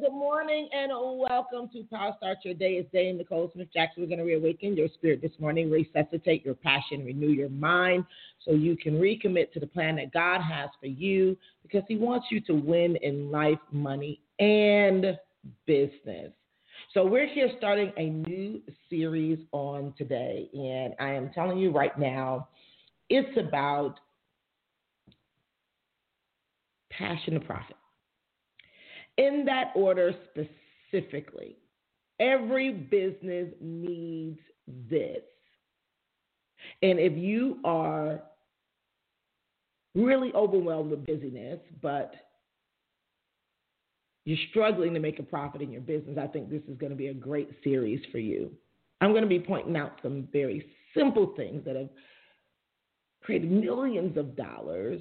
Good morning, and welcome to Power Start Your Day. It's Dame Nicola Smith Jackson. We're going to reawaken your spirit this morning, resuscitate your passion, renew your mind so you can recommit to the plan that God has for you because He wants you to win in life, money, and business. So, we're here starting a new series on today, and I am telling you right now, it's about passion to profit in that order specifically. Every business needs this. And if you are really overwhelmed with busyness, but you're struggling to make a profit in your business, I think this is going to be a great series for you. I'm going to be pointing out some very simple things that have created millions of dollars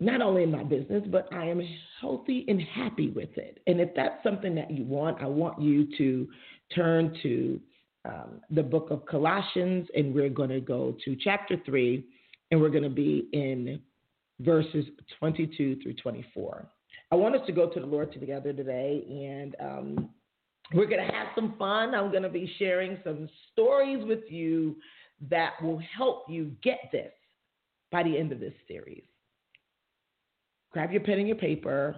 not only in my business, but I am healthy and happy with it. And if that's something that you want, I want you to turn to um, the book of Colossians, and we're going to go to chapter 3, and we're going to be in verses 22 through 24. I want us to go to the Lord together today, and um, we're going to have some fun. I'm going to be sharing some stories with you that will help you get this by the end of this series grab your pen and your paper,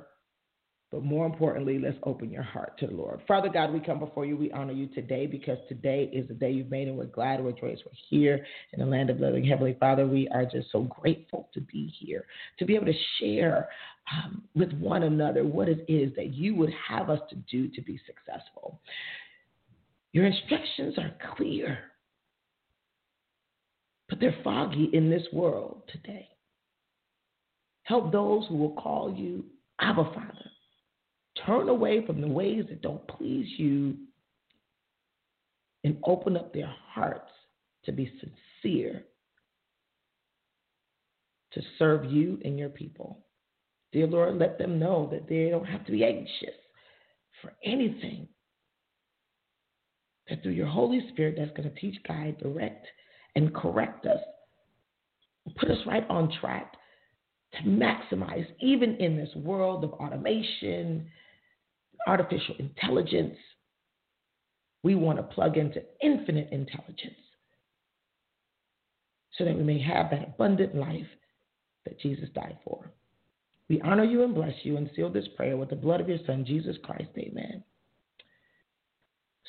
but more importantly, let's open your heart to the Lord. Father God, we come before you. We honor you today because today is the day you've made, and we're glad, we're joyous, we're here in the land of living. Heavenly Father, we are just so grateful to be here, to be able to share um, with one another what it is that you would have us to do to be successful. Your instructions are clear, but they're foggy in this world today. Help those who will call you Abba Father. Turn away from the ways that don't please you and open up their hearts to be sincere to serve you and your people. Dear Lord, let them know that they don't have to be anxious for anything. That through your Holy Spirit, that's going to teach, guide, direct, and correct us, put us right on track to maximize, even in this world of automation, artificial intelligence. We want to plug into infinite intelligence so that we may have that abundant life that Jesus died for. We honor you and bless you and seal this prayer with the blood of your Son, Jesus Christ. Amen.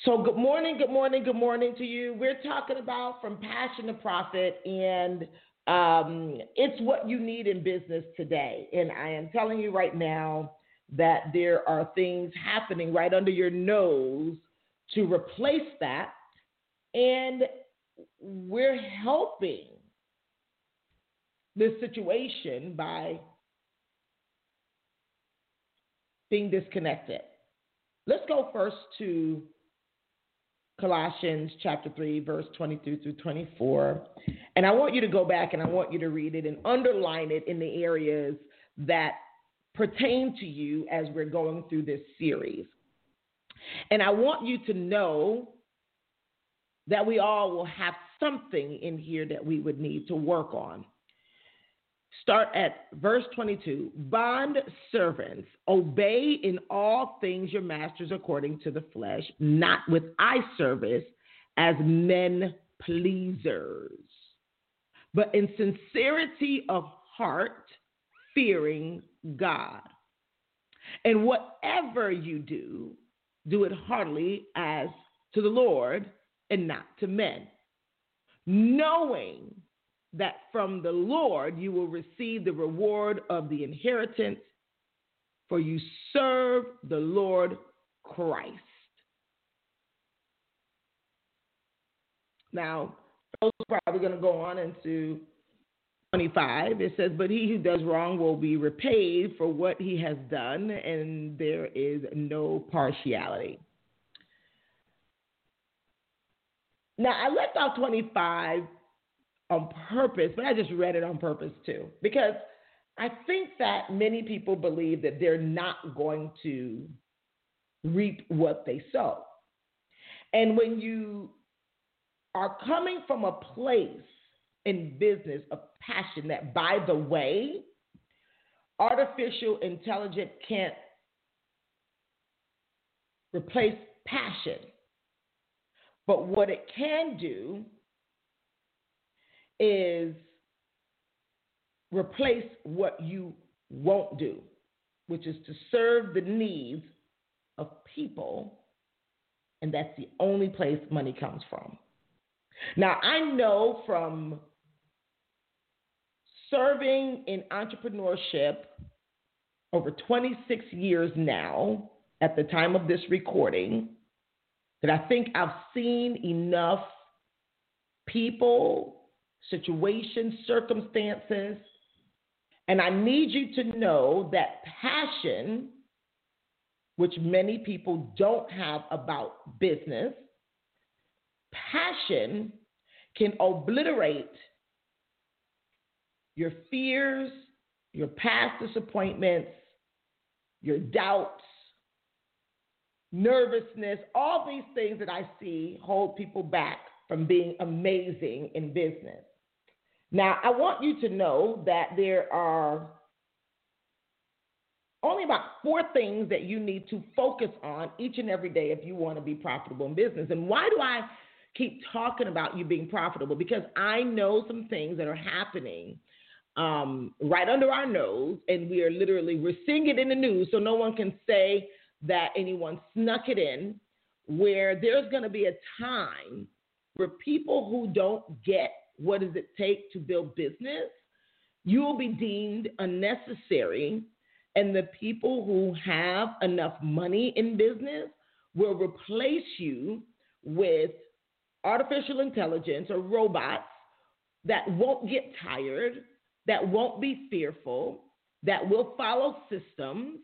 So, good morning, good morning, good morning to you. We're talking about from passion to profit, and um, it's what you need in business today. And I am telling you right now that there are things happening right under your nose to replace that. And we're helping this situation by being disconnected. Let's go first to Colossians chapter 3, verse 22 through 24. And I want you to go back and I want you to read it and underline it in the areas that pertain to you as we're going through this series. And I want you to know that we all will have something in here that we would need to work on. Start at verse 22. Bond servants, obey in all things your masters according to the flesh, not with eye service as men pleasers, but in sincerity of heart, fearing God. And whatever you do, do it heartily as to the Lord and not to men, knowing that from the Lord you will receive the reward of the inheritance, for you serve the Lord Christ. Now, those are probably going to go on into 25. It says, But he who does wrong will be repaid for what he has done, and there is no partiality. Now, I left off 25 on purpose, but I just read it on purpose too, because I think that many people believe that they're not going to reap what they sow. And when you are coming from a place in business of passion that, by the way, artificial intelligence can't replace passion. But what it can do is replace what you won't do, which is to serve the needs of people. And that's the only place money comes from. Now, I know from serving in entrepreneurship over 26 years now, at the time of this recording, that I think I've seen enough people, situations, circumstances, and I need you to know that passion, which many people don't have about business, passion can obliterate your fears, your past disappointments, your doubts, nervousness, all these things that I see hold people back from being amazing in business. Now, I want you to know that there are only about four things that you need to focus on each and every day if you want to be profitable in business. And why do I keep talking about you being profitable? Because I know some things that are happening um, right under our nose, and we are literally we're seeing it in the news, so no one can say that anyone snuck it in. Where there's going to be a time where people who don't get what does it take to build business, you will be deemed unnecessary, and the people who have enough money in business will replace you with artificial intelligence or robots that won't get tired, that won't be fearful, that will follow systems,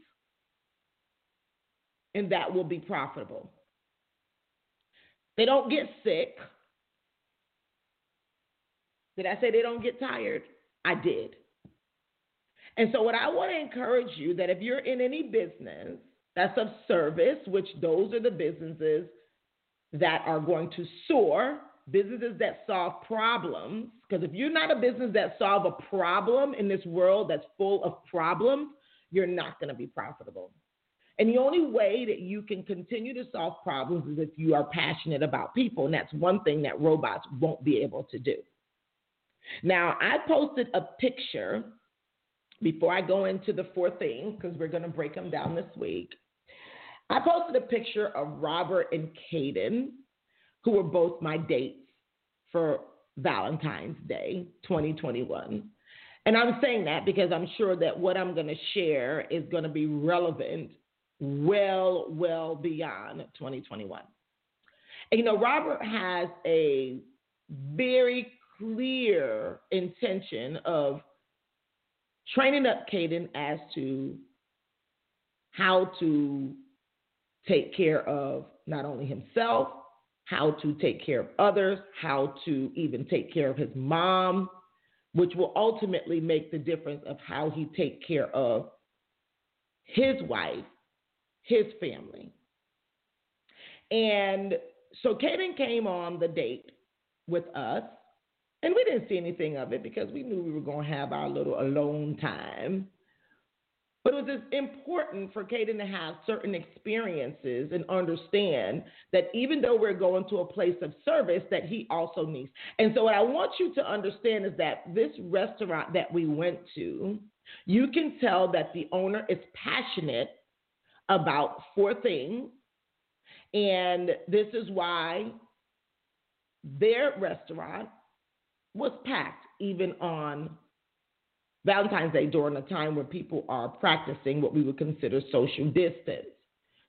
and that will be profitable. They don't get sick. Did I say they don't get tired? I did. And so, what I want to encourage you that if you're in any business that's of service, which those are the businesses that are going to soar, businesses that solve problems, because if you're not a business that solve a problem in this world that's full of problems, you're not going to be profitable. And the only way that you can continue to solve problems is if you are passionate about people. And that's one thing that robots won't be able to do. Now, I posted a picture before I go into the four things, because we're going to break them down this week. I posted a picture of Robert and Caden, who were both my dates for Valentine's Day 2021. And I'm saying that because I'm sure that what I'm going to share is going to be relevant well, well beyond 2021. And, you know, Robert has a very clear intention of training up Caden as to how to take care of not only himself, how to take care of others, how to even take care of his mom, which will ultimately make the difference of how he take care of his wife, his family. And so Caden came on the date with us and we didn't see anything of it because we knew we were going to have our little alone time. But it was important for Caden to have certain experiences and understand that even though we're going to a place of service, that he also needs. And so, what I want you to understand is that this restaurant that we went to, you can tell that the owner is passionate about four things. And this is why their restaurant was packed even on Valentine's Day during a time when people are practicing what we would consider social distance.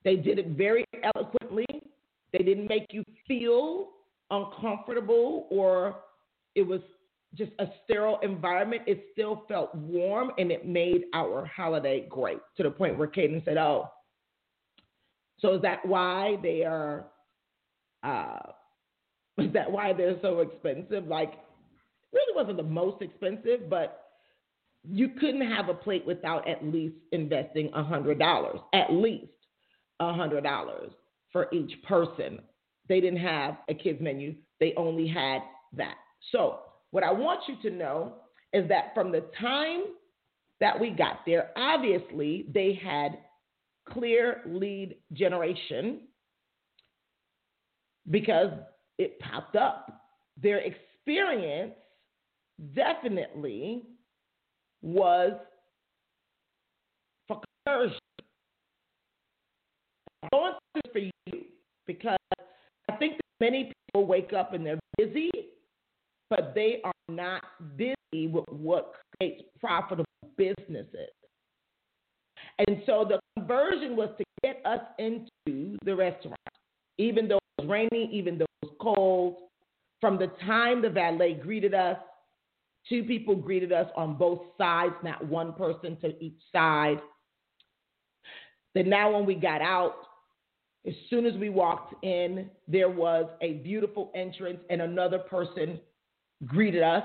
They did it very eloquently. They didn't make you feel uncomfortable or it was just a sterile environment. It still felt warm and it made our holiday great to the point where Caden said, Oh, so is that why they are uh, Is that why they're so expensive? Like, really wasn't the most expensive, but you couldn't have a plate without at least investing a hundred dollars, at least a hundred dollars for each person. They didn't have a kids menu; they only had that. So, what I want you to know is that from the time that we got there, obviously they had clear lead generation because it popped up. Their experience definitely was for conversion. I want this for you because I think that many people wake up and they're busy, but they are not busy with what creates profitable businesses. And so the conversion was to get us into the restaurant, even though it was raining, even though it was cold. From the time the valet greeted us, two people greeted us on both sides, not one person to each side. Then now when we got out, as soon as we walked in, there was a beautiful entrance and another person greeted us.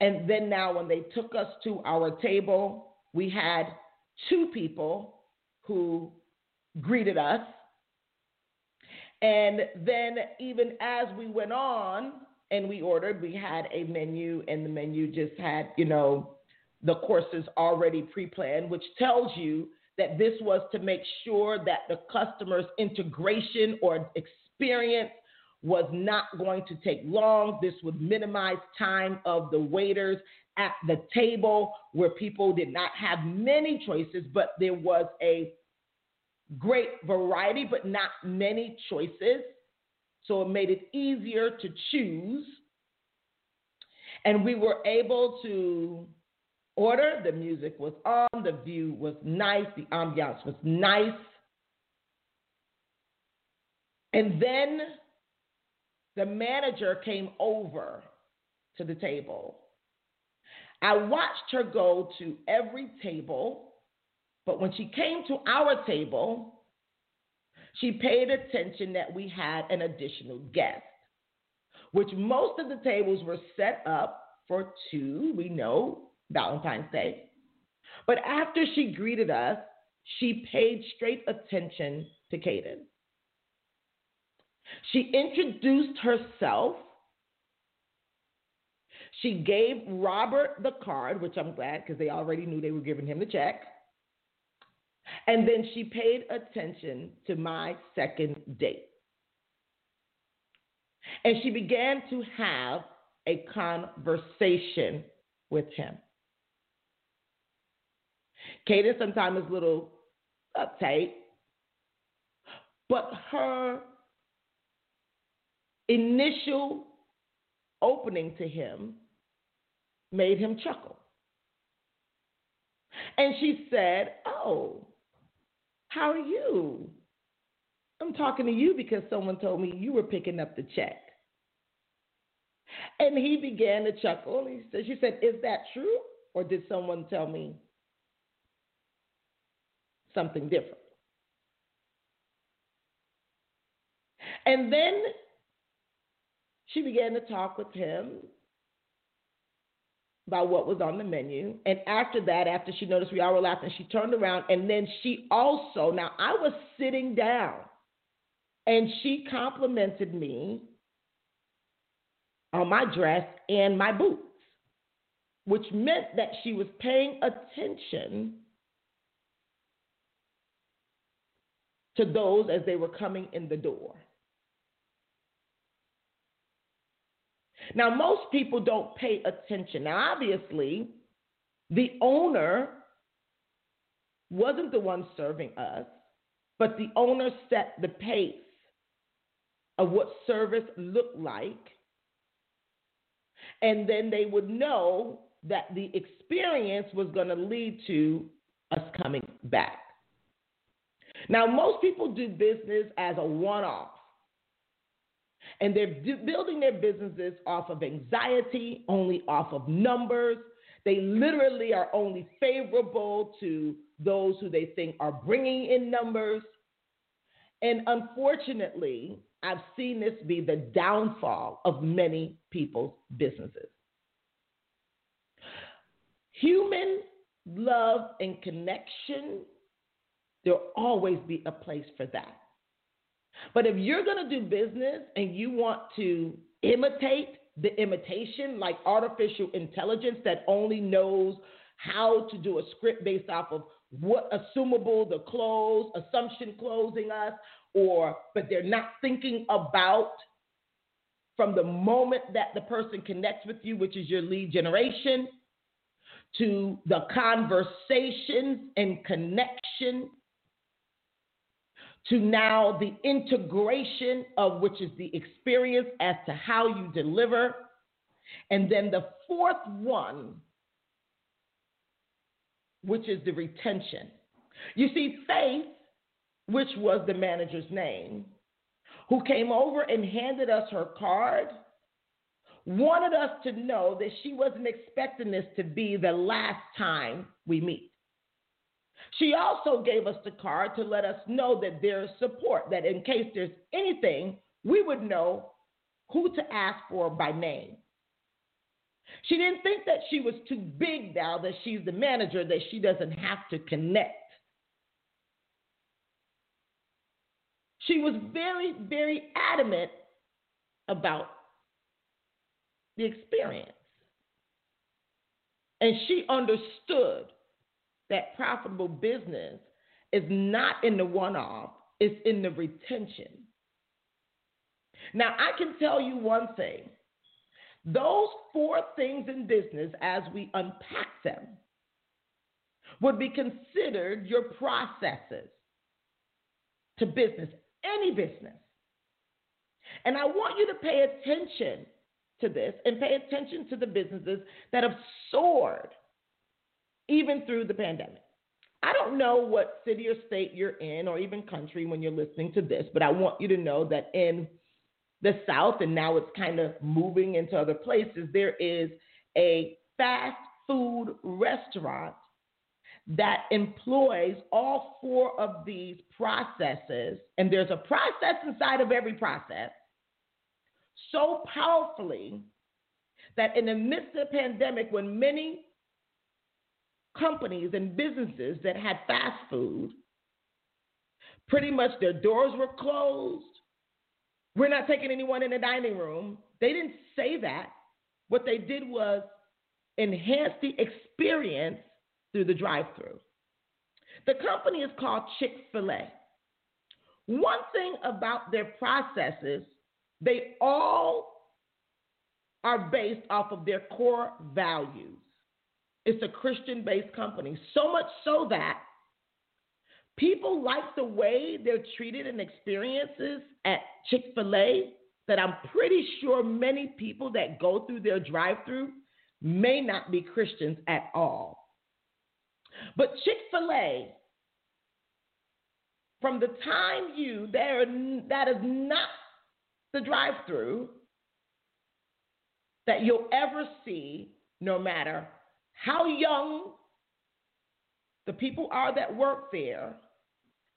And then now when they took us to our table, we had two people who greeted us. And then, even as we went on and we ordered, we had a menu, and the menu just had, you know, the courses already pre planned, which tells you that this was to make sure that the customer's integration or experience was not going to take long. This would minimize time of the waiters at the table where people did not have many choices, but there was a great variety, but not many choices. So it made it easier to choose. And we were able to order. The music was on, the view was nice, the ambiance was nice. And then the manager came over to the table. I watched her go to every table, but when she came to our table, she paid attention that we had an additional guest, which most of the tables were set up for two, we know, Valentine's Day. But after she greeted us, she paid straight attention to Caden. She introduced herself. She gave Robert the card, which I'm glad because they already knew they were giving him the check. And then she paid attention to my second date. And she began to have a conversation with him. Caden sometimes is a little uptight, but her initial opening to him made him chuckle. And she said, Oh, how are you? I'm talking to you because someone told me you were picking up the check. And he began to chuckle. He said, She said, Is that true? Or did someone tell me something different? And then she began to talk with him about what was on the menu. And after that, after she noticed we all were laughing, she turned around and then she also, now I was sitting down and she complimented me on my dress and my boots, which meant that she was paying attention to those as they were coming in the door. Now, most people don't pay attention. Now, obviously, the owner wasn't the one serving us, but the owner set the pace of what service looked like. And then they would know that the experience was going to lead to us coming back. Now, most people do business as a one off and they're building their businesses off of anxiety, only off of numbers. They literally are only favorable to those who they think are bringing in numbers. And unfortunately, I've seen this be the downfall of many people's businesses. Human love and connection, there'll always be a place for that. But if you're going to do business and you want to imitate the imitation, like artificial intelligence that only knows how to do a script based off of what assumable the close, assumption closing us, or but they're not thinking about from the moment that the person connects with you, which is your lead generation, to the conversations and connection, to now the integration of which is the experience as to how you deliver. And then the fourth one, which is the retention. You see, Faith, which was the manager's name, who came over and handed us her card, wanted us to know that she wasn't expecting this to be the last time we meet. She also gave us the card to let us know that there's support, that in case there's anything, we would know who to ask for by name. She didn't think that she was too big now, that she's the manager, that she doesn't have to connect. She was very, very adamant about the experience. And she understood that profitable business is not in the one off, it's in the retention. Now, I can tell you one thing those four things in business, as we unpack them, would be considered your processes to business, any business. And I want you to pay attention to this and pay attention to the businesses that have soared even through the pandemic. I don't know what city or state you're in, or even country when you're listening to this, but I want you to know that in the South, and now it's kind of moving into other places, there is a fast food restaurant that employs all four of these processes, and there's a process inside of every process so powerfully that in the midst of the pandemic, when many companies and businesses that had fast food, pretty much their doors were closed. We're not taking anyone in the dining room. They didn't say that. What they did was enhance the experience through the drive through. The company is called Chick fil A. One thing about their processes, they all are based off of their core values. It's a Christian based company. So much so that people like the way they're treated and experiences at Chick fil A that I'm pretty sure many people that go through their drive through may not be Christians at all. But Chick fil A, from the time you there, that is not the drive through that you'll ever see, no matter how young the people are that work there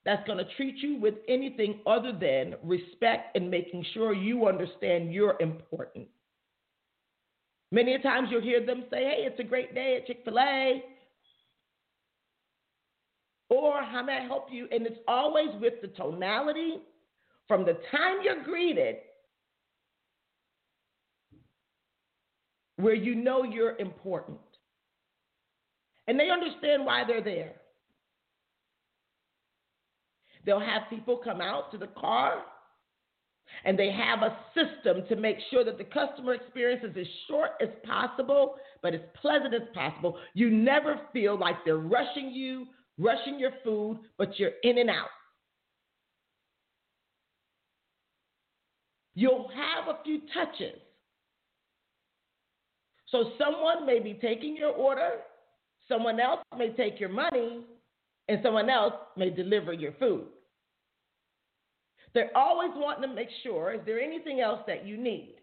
that's going to treat you with anything other than respect and making sure you understand you're important. Many times you'll hear them say, Hey, it's a great day at Chick fil A. Or how may I help you? And it's always with the tonality from the time you're greeted where you know you're important and they understand why they're there. They'll have people come out to the car and they have a system to make sure that the customer experience is as short as possible, but as pleasant as possible. You never feel like they're rushing you, rushing your food, but you're in and out. You'll have a few touches. So someone may be taking your order Someone else may take your money and someone else may deliver your food. They're always wanting to make sure is there anything else that you need?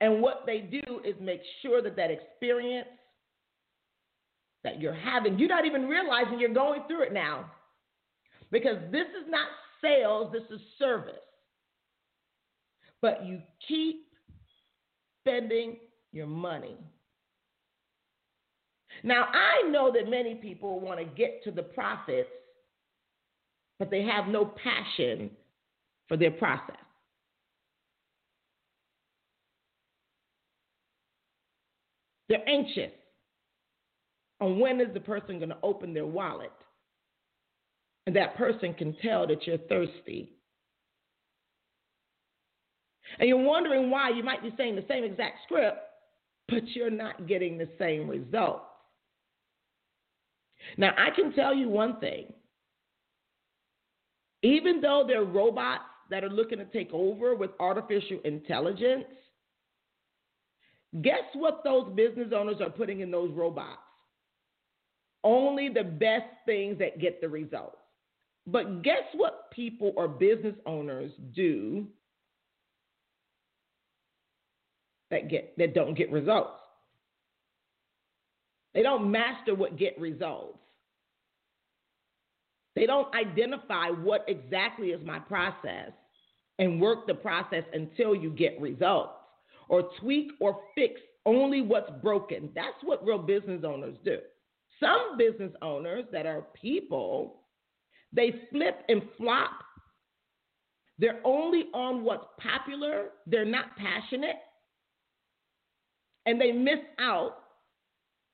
And what they do is make sure that that experience that you're having. You're not even realizing you're going through it now because this is not sales, this is service. But you keep spending your money. Now, I know that many people want to get to the profits, but they have no passion for their process. They're anxious on when is the person going to open their wallet. And that person can tell that you're thirsty. And you're wondering why you might be saying the same exact script, but you're not getting the same results. Now, I can tell you one thing. Even though there are robots that are looking to take over with artificial intelligence, guess what those business owners are putting in those robots? Only the best things that get the results. But guess what people or business owners do that get that don't get results? They don't master what get results. They don't identify what exactly is my process and work the process until you get results or tweak or fix only what's broken. That's what real business owners do. Some business owners that are people, they flip and flop. They're only on what's popular, they're not passionate, and they miss out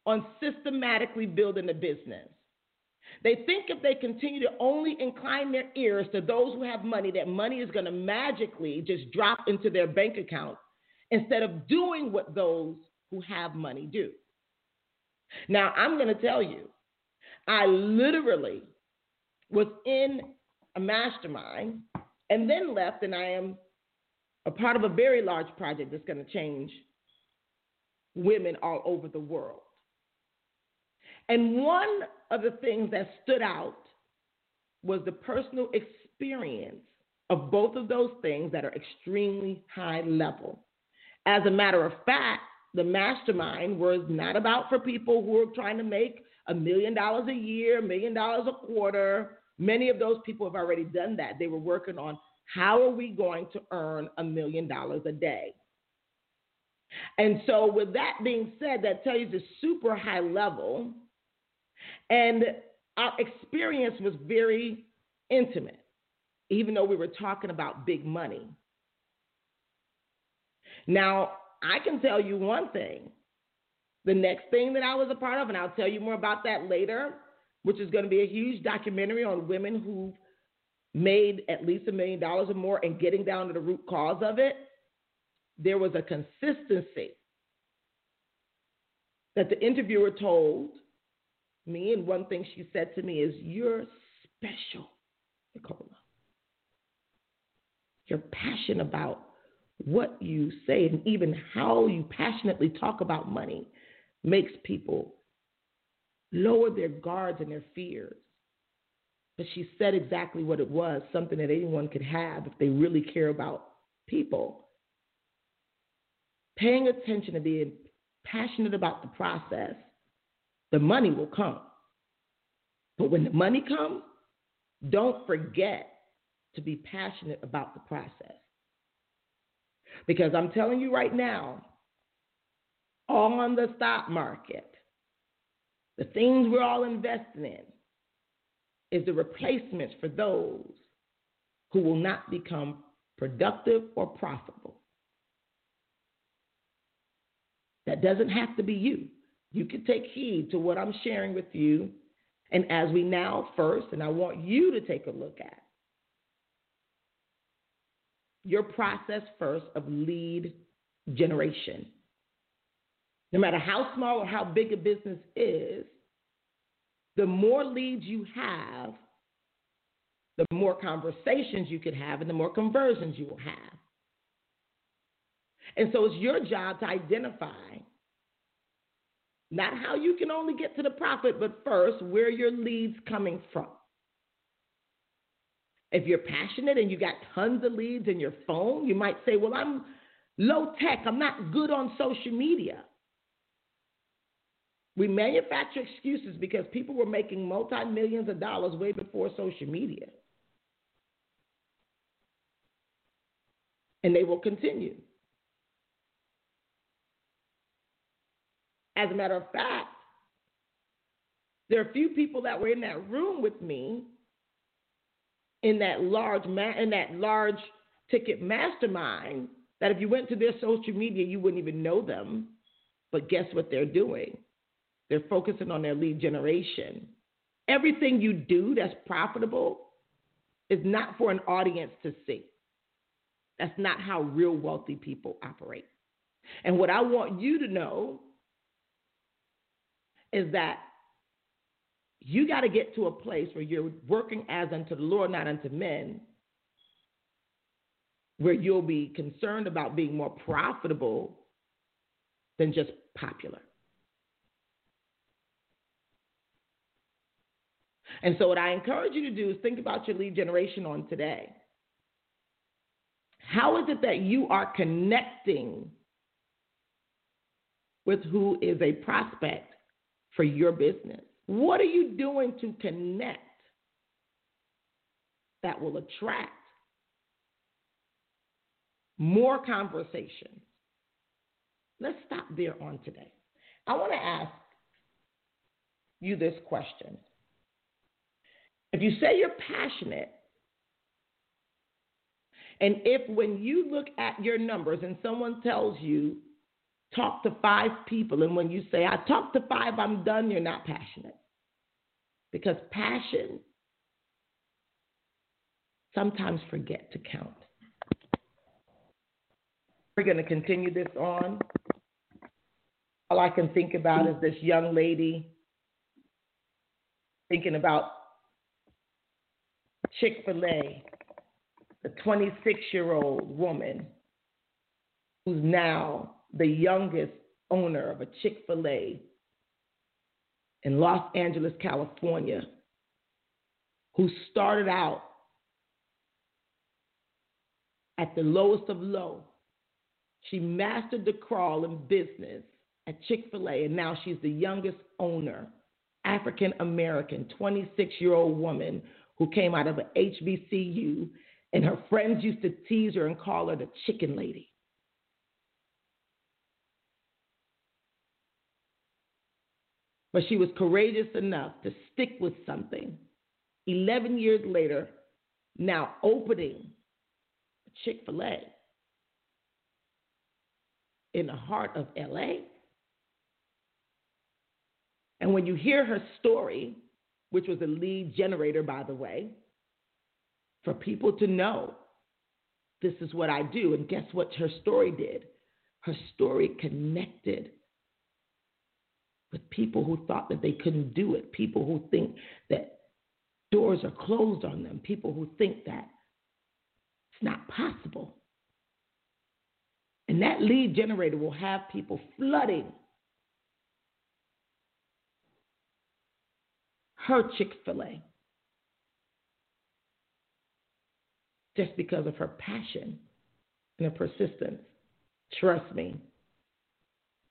on systematically building a business. They think if they continue to only incline their ears to those who have money, that money is going to magically just drop into their bank account instead of doing what those who have money do. Now, I'm going to tell you, I literally was in a mastermind and then left, and I am a part of a very large project that's going to change women all over the world. And one of the things that stood out was the personal experience of both of those things that are extremely high level. As a matter of fact, the mastermind was not about for people who are trying to make a million dollars a year, a million dollars a quarter. Many of those people have already done that. They were working on how are we going to earn a million dollars a day. And so, with that being said, that tells you the super high level and our experience was very intimate, even though we were talking about big money. Now, I can tell you one thing. The next thing that I was a part of, and I'll tell you more about that later, which is going to be a huge documentary on women who made at least a million dollars or more and getting down to the root cause of it. There was a consistency that the interviewer told me, and one thing she said to me is, You're special, Nicola. You're passionate about what you say, and even how you passionately talk about money makes people lower their guards and their fears. But she said exactly what it was something that anyone could have if they really care about people. Paying attention and being passionate about the process the money will come. But when the money comes, don't forget to be passionate about the process. Because I'm telling you right now, on the stock market, the things we're all investing in is the replacements for those who will not become productive or profitable. That doesn't have to be you you can take heed to what I'm sharing with you. And as we now first, and I want you to take a look at your process first of lead generation. No matter how small or how big a business is, the more leads you have, the more conversations you could have, and the more conversions you will have. And so it's your job to identify not how you can only get to the profit, but first, where your leads coming from. If you're passionate and you got tons of leads in your phone, you might say, Well, I'm low tech, I'm not good on social media. We manufacture excuses because people were making multi millions of dollars way before social media. And they will continue. As a matter of fact, there are a few people that were in that room with me in that large ma- in that large ticket mastermind that if you went to their social media you wouldn't even know them. But guess what they're doing? They're focusing on their lead generation. Everything you do that's profitable is not for an audience to see. That's not how real wealthy people operate. And what I want you to know is that you got to get to a place where you're working as unto the Lord, not unto men, where you'll be concerned about being more profitable than just popular. And so, what I encourage you to do is think about your lead generation on today. How is it that you are connecting with who is a prospect for your business? What are you doing to connect that will attract more conversations? Let's stop there on today. I want to ask you this question. If you say you're passionate, and if when you look at your numbers and someone tells you talk to five people. And when you say, I talk to five, I'm done, you're not passionate. Because passion sometimes forget to count. We're going to continue this on. All I can think about is this young lady thinking about Chick fil A, the 26 year old woman who's now the youngest owner of a Chick fil A in Los Angeles, California, who started out at the lowest of low. She mastered the crawl in business at Chick fil A, and now she's the youngest owner, African American, 26 year old woman who came out of an HBCU, and her friends used to tease her and call her the chicken lady. But she was courageous enough to stick with something. 11 years later, now opening Chick fil A in the heart of LA. And when you hear her story, which was a lead generator, by the way, for people to know this is what I do. And guess what her story did? Her story connected with people who thought that they couldn't do it, people who think that doors are closed on them, people who think that it's not possible. And that lead generator will have people flooding her Chick fil A just because of her passion and her persistence. Trust me,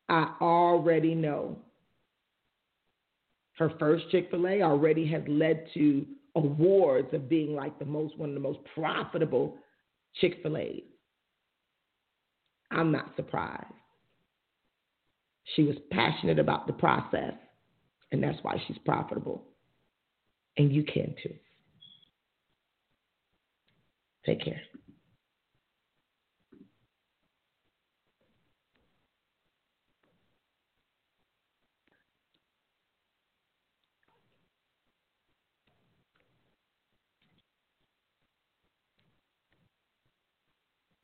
I already know her first Chick fil A already has led to awards of being like the most, one of the most profitable Chick fil A's. I'm not surprised. She was passionate about the process, and that's why she's profitable. And you can too. Take care.